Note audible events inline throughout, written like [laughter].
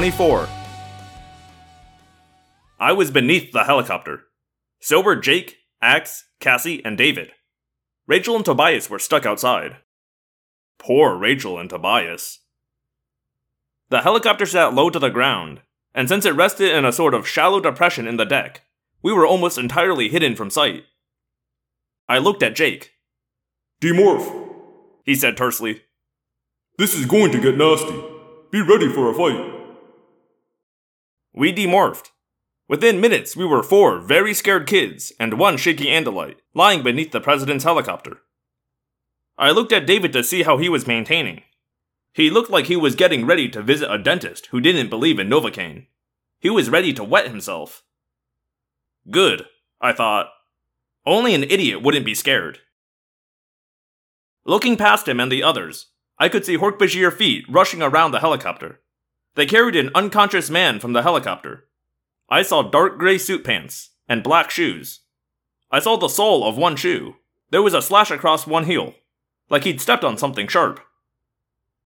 Chapter 24 I was beneath the helicopter. So were Jake, Ax, Cassie, and David. Rachel and Tobias were stuck outside. Poor Rachel and Tobias. The helicopter sat low to the ground, and since it rested in a sort of shallow depression in the deck, we were almost entirely hidden from sight. I looked at Jake. Demorph, He said tersely. this is going to get nasty. Be ready for a fight. We demorphed. Within minutes, we were four very scared kids and one shaky Andalite lying beneath the president's helicopter. I looked at David to see how he was maintaining. He looked like he was getting ready to visit a dentist who didn't believe in Novocaine. He was ready to wet himself. Good, I thought. Only an idiot wouldn't be scared. Looking past him and the others, I could see Hork-Bajir feet rushing around the helicopter. They carried an unconscious man from the helicopter. I saw dark gray suit pants and black shoes. I saw the sole of one shoe. There was a slash across one heel, like he'd stepped on something sharp.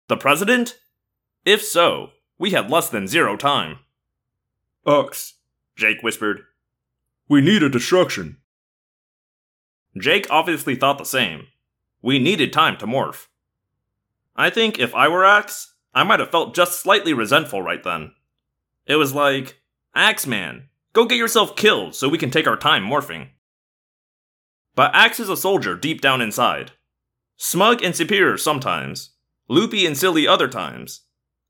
The president? If so, we had less than zero time. Ax, Jake whispered. we need a distraction. Jake obviously thought the same. We needed time to morph. I think if I were Ax, I might have felt just slightly resentful right then. It was like, Ax man, go get yourself killed so we can take our time morphing. But Ax is a soldier deep down inside. Smug and superior sometimes, loopy and silly other times.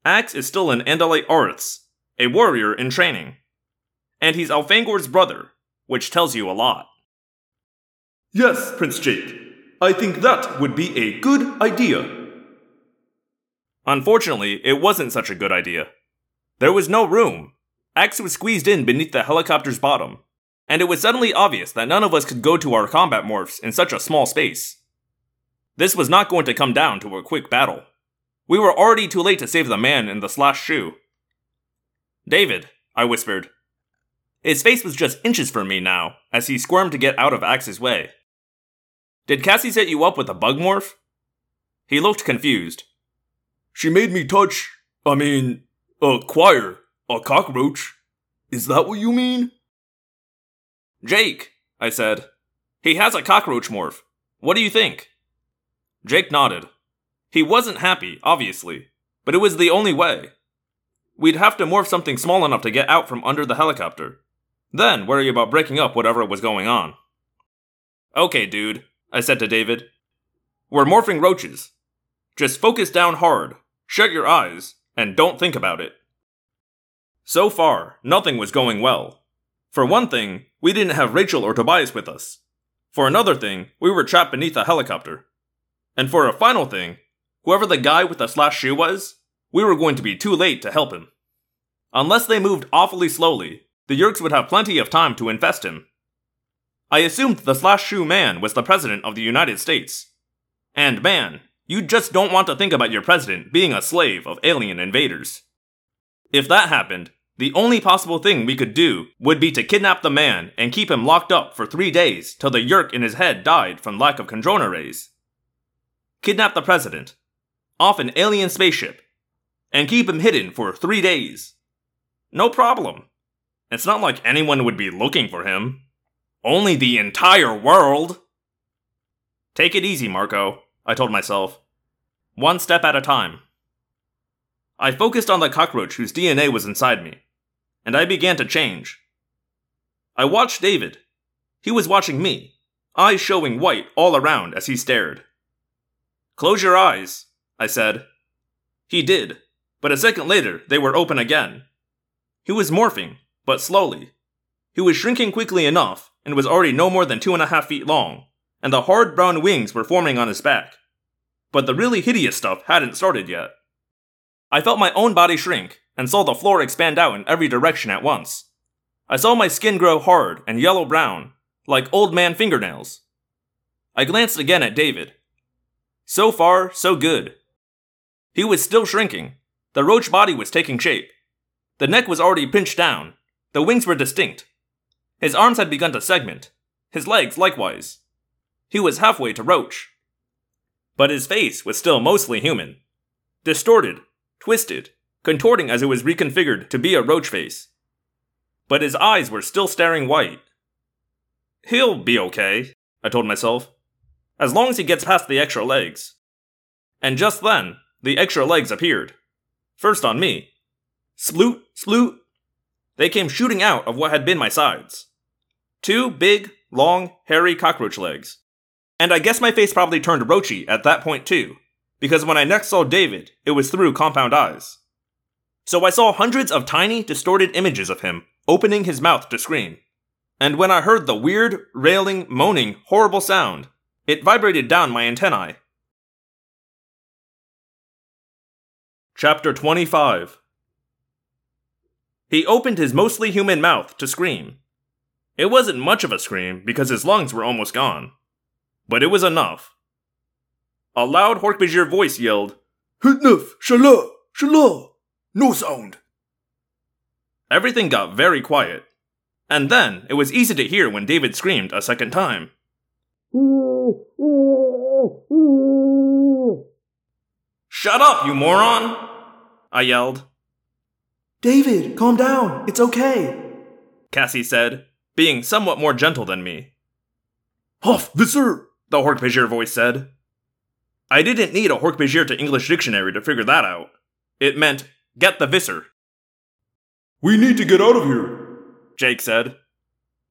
Ax is still an Andalite aristh, a warrior in training. And he's Elfangor's brother, which tells you a lot. Yes, Prince Jake. I think that would be a good idea. Unfortunately, it wasn't such a good idea. There was no room. Ax was squeezed in beneath the helicopter's bottom, and it was suddenly obvious that none of us could go to our combat morphs in such a small space. This was not going to come down to a quick battle. We were already too late to save the man in the slash shoe. David, I whispered. His face was just inches from me now, as he squirmed to get out of Ax's way. Did Cassie set you up with a bug morph? He looked confused. She made me touch, I mean, acquire, a cockroach. Is that what you mean? Jake, I said. He has a cockroach morph. What do you think? Jake nodded. He wasn't happy, obviously, but it was the only way. We'd have to morph something small enough to get out from under the helicopter. Then worry about breaking up whatever was going on. Okay, dude, I said to David. We're morphing roaches. Just focus down hard, shut your eyes, and don't think about it. So far, nothing was going well. For one thing, we didn't have Rachel or Tobias with us. For another thing, we were trapped beneath a helicopter. And for a final thing, whoever the guy with the slash shoe was, we were going to be too late to help him. Unless they moved awfully slowly, the Yeerks would have plenty of time to infest him. I assumed the slash shoe man was the President of the United States. And man, you just don't want to think about your president being a slave of alien invaders. If that happened, the only possible thing we could do would be to kidnap the man and keep him locked up for three days till the Yeerk in his head died from lack of Kandrona rays. Kidnap the president, off an alien spaceship, and keep him hidden for three days. No problem. It's not like anyone would be looking for him. Only the entire world. Take it easy, Marco, I told myself. One step at a time. I focused on the cockroach whose DNA was inside me, and I began to change. I watched David. He was watching me, eyes showing white all around as he stared. Close your eyes, I said. He did, but a second later they were open again. He was morphing, but slowly. He was shrinking quickly enough and was already no more than two and a half feet long, and the hard brown wings were forming on his back. But the really hideous stuff hadn't started yet. I felt my own body shrink and saw the floor expand out in every direction at once. I saw my skin grow hard and yellow brown, like old man fingernails. I glanced again at David. So far, so good. He was still shrinking. The roach body was taking shape. The neck was already pinched down. The wings were distinct. His arms had begun to segment. His legs likewise. He was halfway to roach. But his face was still mostly human. Distorted, twisted, contorting as it was reconfigured to be a roach face. But his eyes were still staring white. He'll be okay, I told myself, as long as he gets past the extra legs. And just then, the extra legs appeared. First on me. Sploot, sploot. They came shooting out of what had been my sides. Two big, long, hairy cockroach legs. And I guess my face probably turned roachy at that point too, because when I next saw David, it was through compound eyes. So I saw hundreds of tiny, distorted images of him opening his mouth to scream. And when I heard the weird, railing, moaning, horrible sound, it vibrated down my antennae. Chapter 25 He opened his mostly human mouth to scream. It wasn't much of a scream because his lungs were almost gone. But it was enough. A loud Hork-Bajir voice yelled, Hitnuf, Shala, Shala, no sound. Everything got very quiet. And then it was easy to hear when David screamed a second time. Shut up, you moron! I yelled. David, calm down. It's okay. Cassie said, being somewhat more gentle than me. Huff, Visser, the Hork-Bajir voice said. I didn't need a Hork-Bajir to English dictionary to figure that out. It meant, get the Visser. We need to get out of here, Jake said.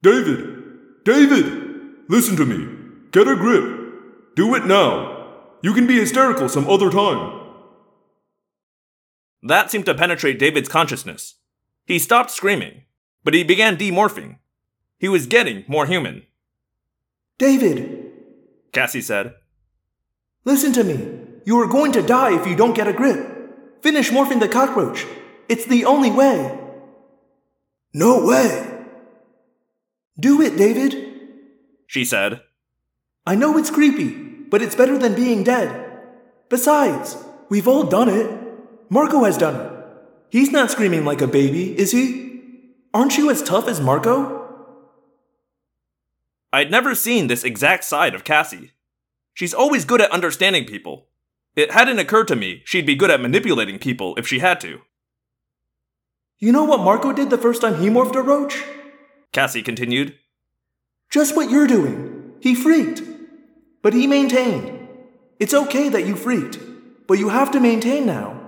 David, David, listen to me. Get a grip. Do it now. You can be hysterical some other time. That seemed to penetrate David's consciousness. He stopped screaming, but he began demorphing. He was getting more human. David, Cassie said. Listen to me. You are going to die if you don't get a grip. Finish morphing the cockroach. It's the only way. No way. Do it, David, she said. I know it's creepy, but it's better than being dead. Besides, we've all done it. Marco has done it. He's not screaming like a baby, is he? Aren't you as tough as Marco? I'd never seen this exact side of Cassie. She's always good at understanding people. It hadn't occurred to me she'd be good at manipulating people if she had to. You know what Marco did the first time he morphed a roach? Cassie continued. Just what you're doing. He freaked. But he maintained. It's okay that you freaked, but you have to maintain now.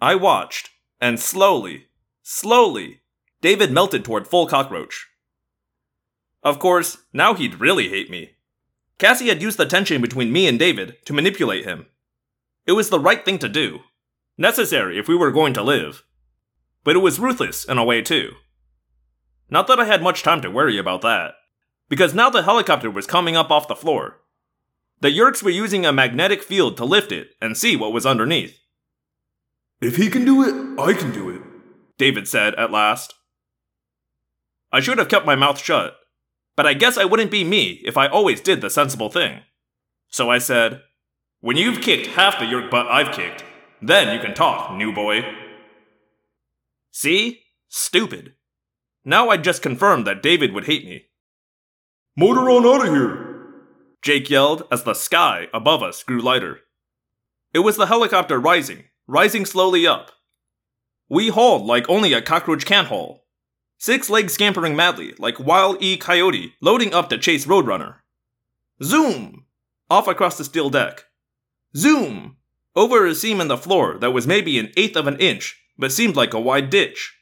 I watched, and slowly, slowly, David melted toward full cockroach. Of course, now he'd really hate me. Cassie had used the tension between me and David to manipulate him. It was the right thing to do, necessary if we were going to live. But it was ruthless in a way, too. Not that I had much time to worry about that, because now the helicopter was coming up off the floor. The Yeerks were using a magnetic field to lift it and see what was underneath. If he can do it, I can do it, David said at last. I should have kept my mouth shut, but I guess I wouldn't be me if I always did the sensible thing. So I said, When you've kicked half the Yeerk butt I've kicked, then you can talk, new boy. See? Stupid. Now I just confirmed that David would hate me. Motor on out of here! Jake yelled as the sky above us grew lighter. It was the helicopter rising, rising slowly up. We hauled like only a cockroach can haul. Six legs scampering madly, like Wile E. Coyote loading up to chase Roadrunner. Zoom! Off across the steel deck. Zoom! Over a seam in the floor that was maybe an eighth of an inch, but seemed like a wide ditch.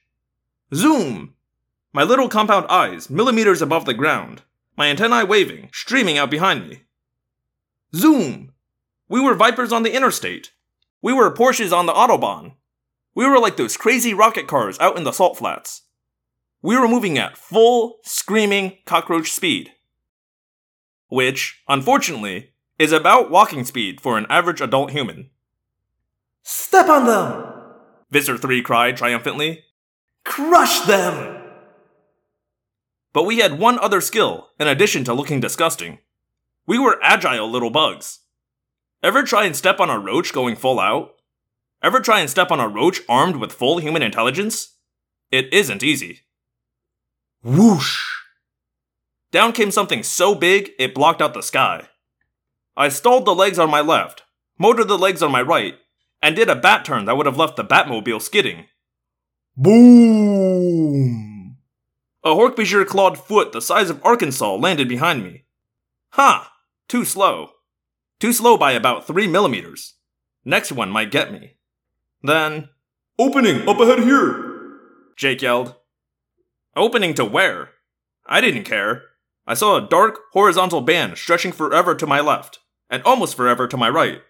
Zoom! My little compound eyes millimeters above the ground, my antennae waving, streaming out behind me. Zoom! We were Vipers on the interstate. We were Porsches on the Autobahn. We were like those crazy rocket cars out in the salt flats. We were moving at full, screaming cockroach speed. Which, unfortunately, is about walking speed for an average adult human. Step on them! Visser 3 cried triumphantly. Crush them! But we had one other skill, in addition to looking disgusting. We were agile little bugs. Ever try and step on a roach going full out? Ever try and step on a roach armed with full human intelligence? It isn't easy. Whoosh! Down came something so big it blocked out the sky. I stalled the legs on my left, motored the legs on my right, and did a bat turn that would have left the Batmobile skidding. Boom! A Hork-Bajir clawed foot the size of Arkansas landed behind me. Huh, too slow. Too slow by about 3 millimeters. Next one might get me. Then, Opening up ahead here! Jake yelled. Opening to where? I didn't care. I saw a dark, horizontal band stretching forever to my left, and almost forever to my right.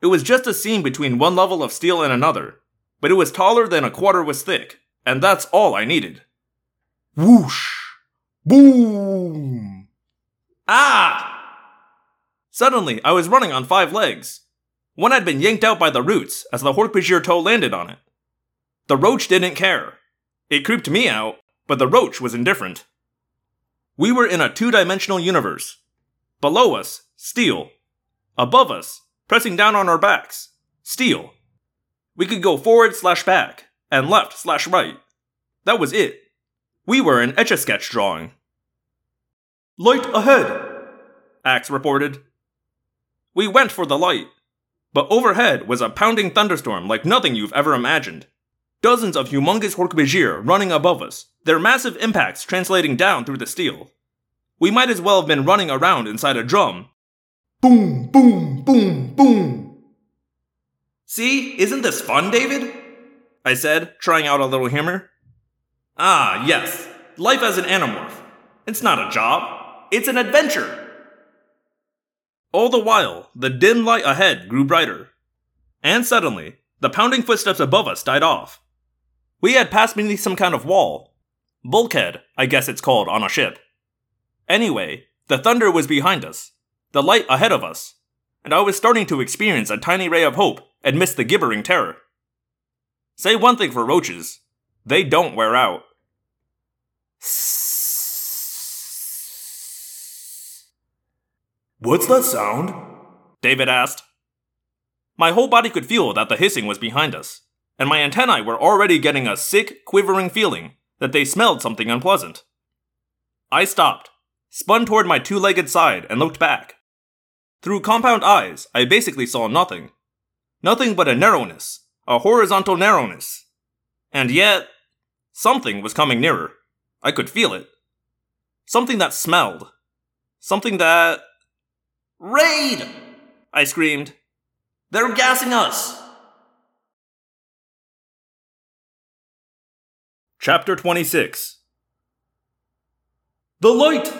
It was just a seam between one level of steel and another, but it was taller than a quarter was thick, and that's all I needed. Whoosh! Boom! Ah! Suddenly, I was running on five legs. One had been yanked out by the roots as the Hork-Bajir toe landed on it. The roach didn't care. It creeped me out, but the roach was indifferent. We were in a two dimensional universe. Below us, steel. Above us, pressing down on our backs, steel. We could go forward slash back, and left slash right. That was it. We were an etch a sketch drawing. Light ahead! Ax reported. We went for the light, but overhead was a pounding thunderstorm like nothing you've ever imagined. Dozens of humongous Hork-Bajir running above us, their massive impacts translating down through the steel. We might as well have been running around inside a drum. Boom! Boom! Boom! Boom! See, isn't this fun, David? I said, trying out a little humor. Ah, yes, life as an Animorph. It's not a job, it's an adventure. All the while, the dim light ahead grew brighter. And suddenly, the pounding footsteps above us died off. We had passed beneath some kind of wall. Bulkhead, I guess it's called on a ship. Anyway, the thunder was behind us, the light ahead of us, and I was starting to experience a tiny ray of hope amidst the gibbering terror. Say one thing for roaches they don't wear out. What's that sound? David asked. My whole body could feel that the hissing was behind us, and my antennae were already getting a sick, quivering feeling that they smelled something unpleasant. I stopped, spun toward my two legged side, and looked back. Through compound eyes, I basically saw nothing. Nothing but a narrowness, a horizontal narrowness. And yet, something was coming nearer. I could feel it. Something that smelled. Something that. Raid! I screamed. They're gassing us! Chapter 26 The light!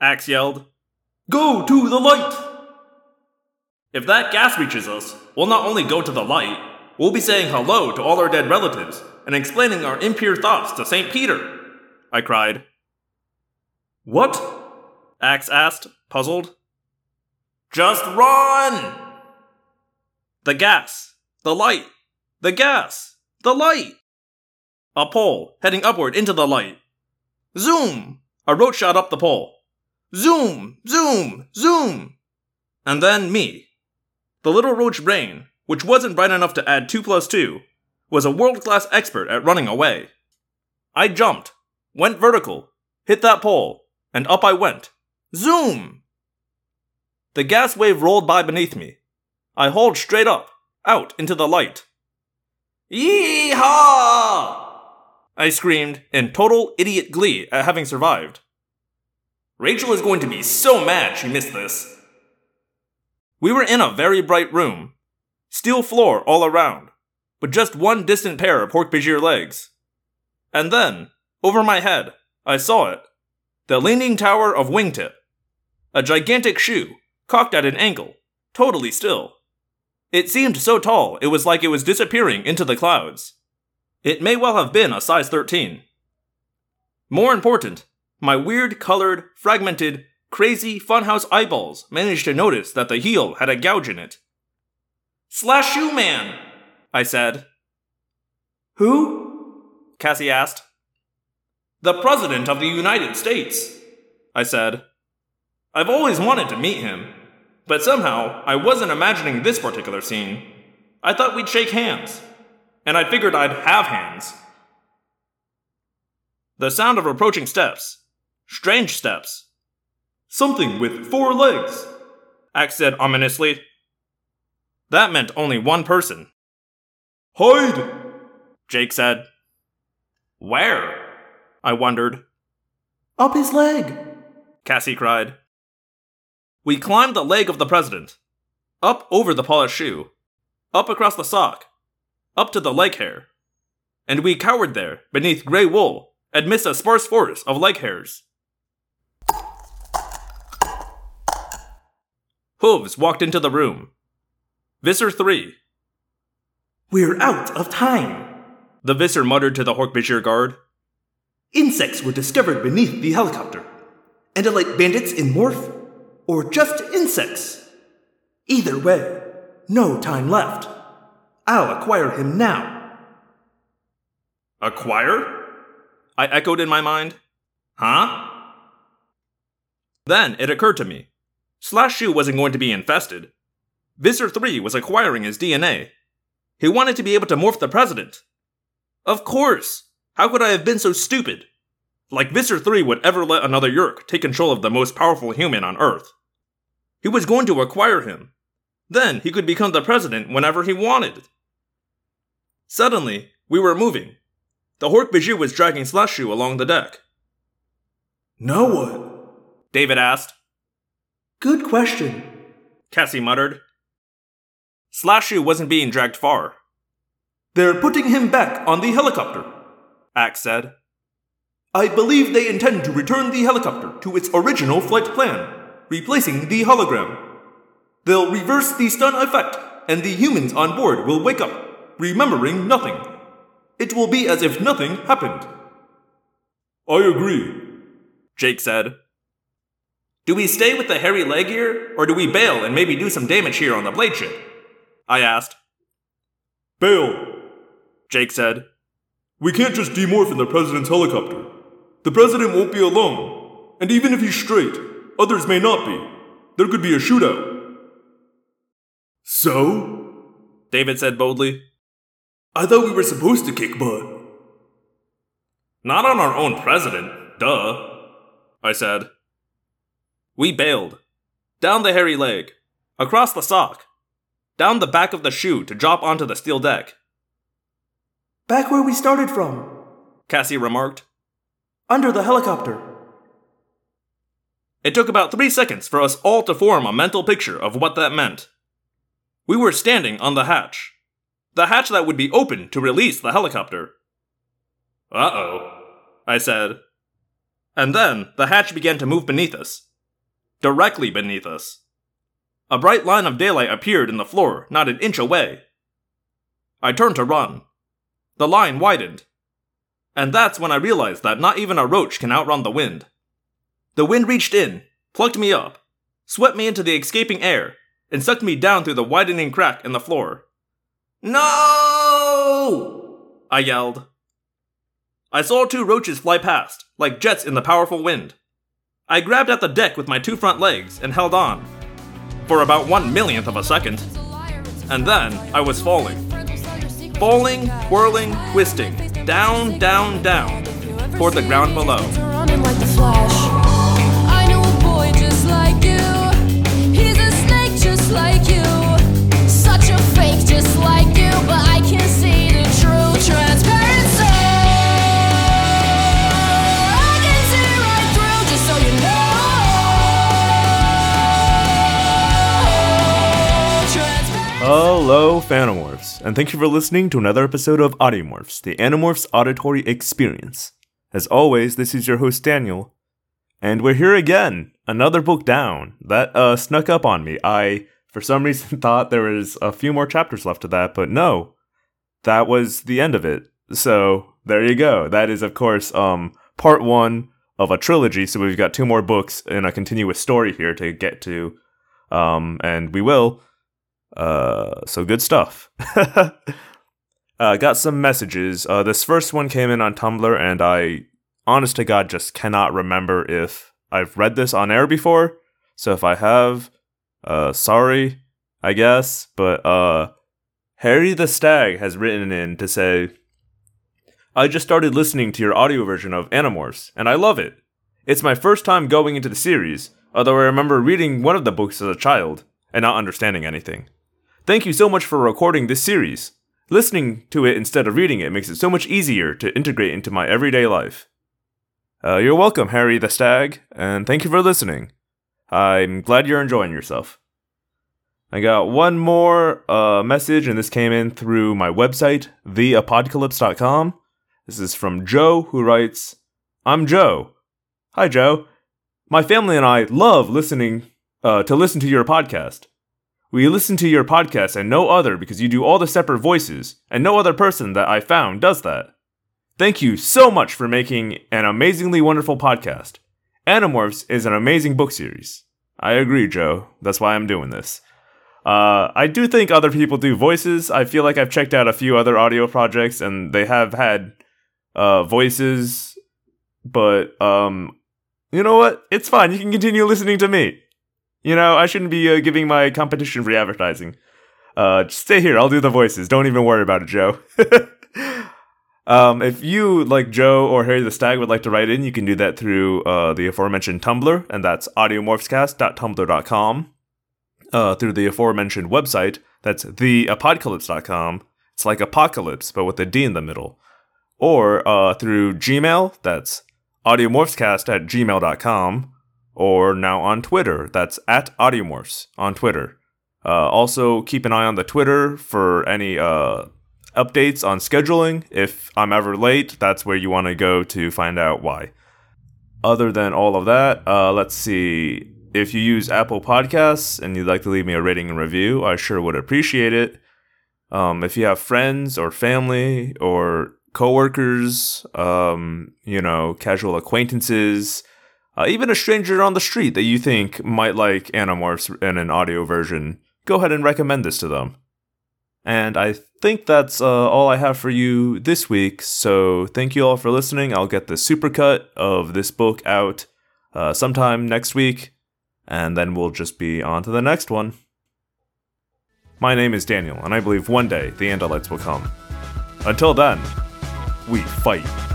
Ax yelled. Go to the light! If that gas reaches us, we'll not only go to the light, we'll be saying hello to all our dead relatives and explaining our impure thoughts to St. Peter, I cried. What? Ax asked, puzzled. Just run! The gas, the light, the gas, the light! A pole heading upward into the light. Zoom! A roach shot up the pole. Zoom! Zoom! Zoom! And then me. The little roach brain, which wasn't bright enough to add 2 plus 2, was a world class expert at running away. I jumped, went vertical, hit that pole, and up I went. Zoom! The gas wave rolled by beneath me. I hauled straight up, out into the light. Yeehaw! I screamed in total idiot glee at having survived. Rachel is going to be so mad she missed this. We were in a very bright room. Steel floor all around, but just one distant pair of Hork-Bajir legs. And then, over my head, I saw it. The Leaning Tower of Wingtip. A gigantic shoe, cocked at an angle, totally still. It seemed so tall it was like it was disappearing into the clouds. It may well have been a size 13. More important, my weird colored, fragmented, crazy funhouse eyeballs managed to notice that the heel had a gouge in it. Slash Shoe, Man! I said. Who? Cassie asked. The President of the United States, I said. I've always wanted to meet him, but somehow I wasn't imagining this particular scene. I thought we'd shake hands, and I figured I'd have hands. The sound of approaching steps. Strange steps. Something with four legs. Ax said ominously. That meant only one person, Hide! Jake said. Where? I wondered. Up his leg. Cassie cried. We climbed the leg of the president, up over the polished shoe, up across the sock, up to the leg hair, and we cowered there beneath gray wool amidst a sparse forest of leg hairs. Hooves walked into the room. Visser 3, We're out of time. the Visser muttered to the Hork-Bajir guard. Insects were discovered beneath the helicopter. Andalite bandits in morph, or just insects. Either way, no time left. I'll acquire him now. Acquire? I echoed in my mind. Huh? Then it occurred to me. Slash Shoe wasn't going to be infested. Visser 3 was acquiring his DNA. He wanted to be able to morph the president. Of course! How could I have been so stupid? Like Visser 3 would ever let another Yeerk take control of the most powerful human on Earth. He was going to acquire him. Then he could become the president whenever he wanted. Suddenly, we were moving. The Hork-Bajir was dragging Slash Shoe along the deck. Now what? David asked. Good question. Cassie muttered. Slash Shoe wasn't being dragged far, They're putting him back on the helicopter. Ax said. I believe they intend to return the helicopter to its original flight plan, replacing the hologram. They'll reverse the stun effect, and the humans on board will wake up, remembering nothing. It will be as if nothing happened. I agree. Jake said. Do we stay with the hairy leg here, or do we bail and maybe do some damage here on the blade ship? I asked. Bail. Jake said. We can't just demorph in the president's helicopter. The president won't be alone. And even if he's straight, others may not be. There could be a shootout. So? David said boldly. I thought we were supposed to kick butt. Not on our own president, duh, I said. We bailed. Down the hairy leg, across the sock, down the back of the shoe to drop onto the steel deck, Back where we started from, Cassie remarked. under the helicopter. It took about three seconds for us all to form a mental picture of what that meant. We were standing on the hatch. The hatch that would be open to release the helicopter. Uh oh, I said. And then the hatch began to move beneath us. Directly beneath us. A bright line of daylight appeared in the floor not an inch away. I turned to run. The line widened. And that's when I realized that not even a roach can outrun the wind. The wind reached in, plucked me up, swept me into the escaping air, and sucked me down through the widening crack in the floor. No! I yelled. I saw two roaches fly past, like jets in the powerful wind. I grabbed at the deck with my two front legs and held on. For about one millionth of a second. And then I was falling. Falling, whirling, twisting, down, down, down, toward the ground below. Hello, Phantomorphs, and thank you for listening to another episode of Audiomorphs, the Animorphs Auditory Experience. As always, this is your host Daniel, and we're here again. Another book down. That uh, snuck up on me. I, for some reason, [laughs] thought there was a few more chapters left of that, but no, that was the end of it. So there you go. That is, of course, um, part one of a trilogy. So we've got two more books in a continuous story here to get to, um, and we will. Uh, so good stuff. [laughs] uh, got some messages. Uh, this first one came in on Tumblr, and I, honest to God, just cannot remember if I've read this on air before. So if I have, uh, sorry, I guess. But uh, Harry the Stag has written in to say, I just started listening to your audio version of Animorphs, and I love it. It's my first time going into the series, although I remember reading one of the books as a child and not understanding anything. Thank you so much for recording this series. Listening to it instead of reading it makes it so much easier to integrate into my everyday life. Uh, you're welcome, Harry the Stag, and thank you for listening. I'm glad you're enjoying yourself. I got one more uh, message, and this came in through my website, theapocalypse.com. This is from Joe, who writes I'm Joe. Hi, Joe. My family and I love listening uh, to listen to your podcast. We listen to your podcast and no other because you do all the separate voices, and no other person that I found does that. Thank you so much for making an amazingly wonderful podcast. Animorphs is an amazing book series. I agree, Joe. That's why I'm doing this. Uh, I do think other people do voices. I feel like I've checked out a few other audio projects and they have had uh, voices, but um, you know what? It's fine. You can continue listening to me. You know, I shouldn't be uh, giving my competition free advertising. Uh, stay here. I'll do the voices. Don't even worry about it, Joe. [laughs] um, if you, like Joe or Harry the Stag, would like to write in, you can do that through uh, the aforementioned Tumblr, and that's audiomorphscast.tumblr.com. Uh, through the aforementioned website, that's theapocalypse.com. It's like apocalypse, but with a D in the middle. Or uh, through Gmail, that's audiomorphscast at gmail.com. Or now on Twitter, that's at audiomorphs on Twitter. Uh, also, keep an eye on the Twitter for any uh, updates on scheduling. If I'm ever late, that's where you want to go to find out why. Other than all of that, uh, let's see. If you use Apple Podcasts and you'd like to leave me a rating and review, I sure would appreciate it. Um, if you have friends or family or coworkers, um, you know, casual acquaintances, uh, even a stranger on the street that you think might like Animorphs in an audio version, go ahead and recommend this to them. And I think that's uh, all I have for you this week. So thank you all for listening. I'll get the supercut of this book out uh, sometime next week, and then we'll just be on to the next one. My name is Daniel, and I believe one day the Andalites will come. Until then, we fight.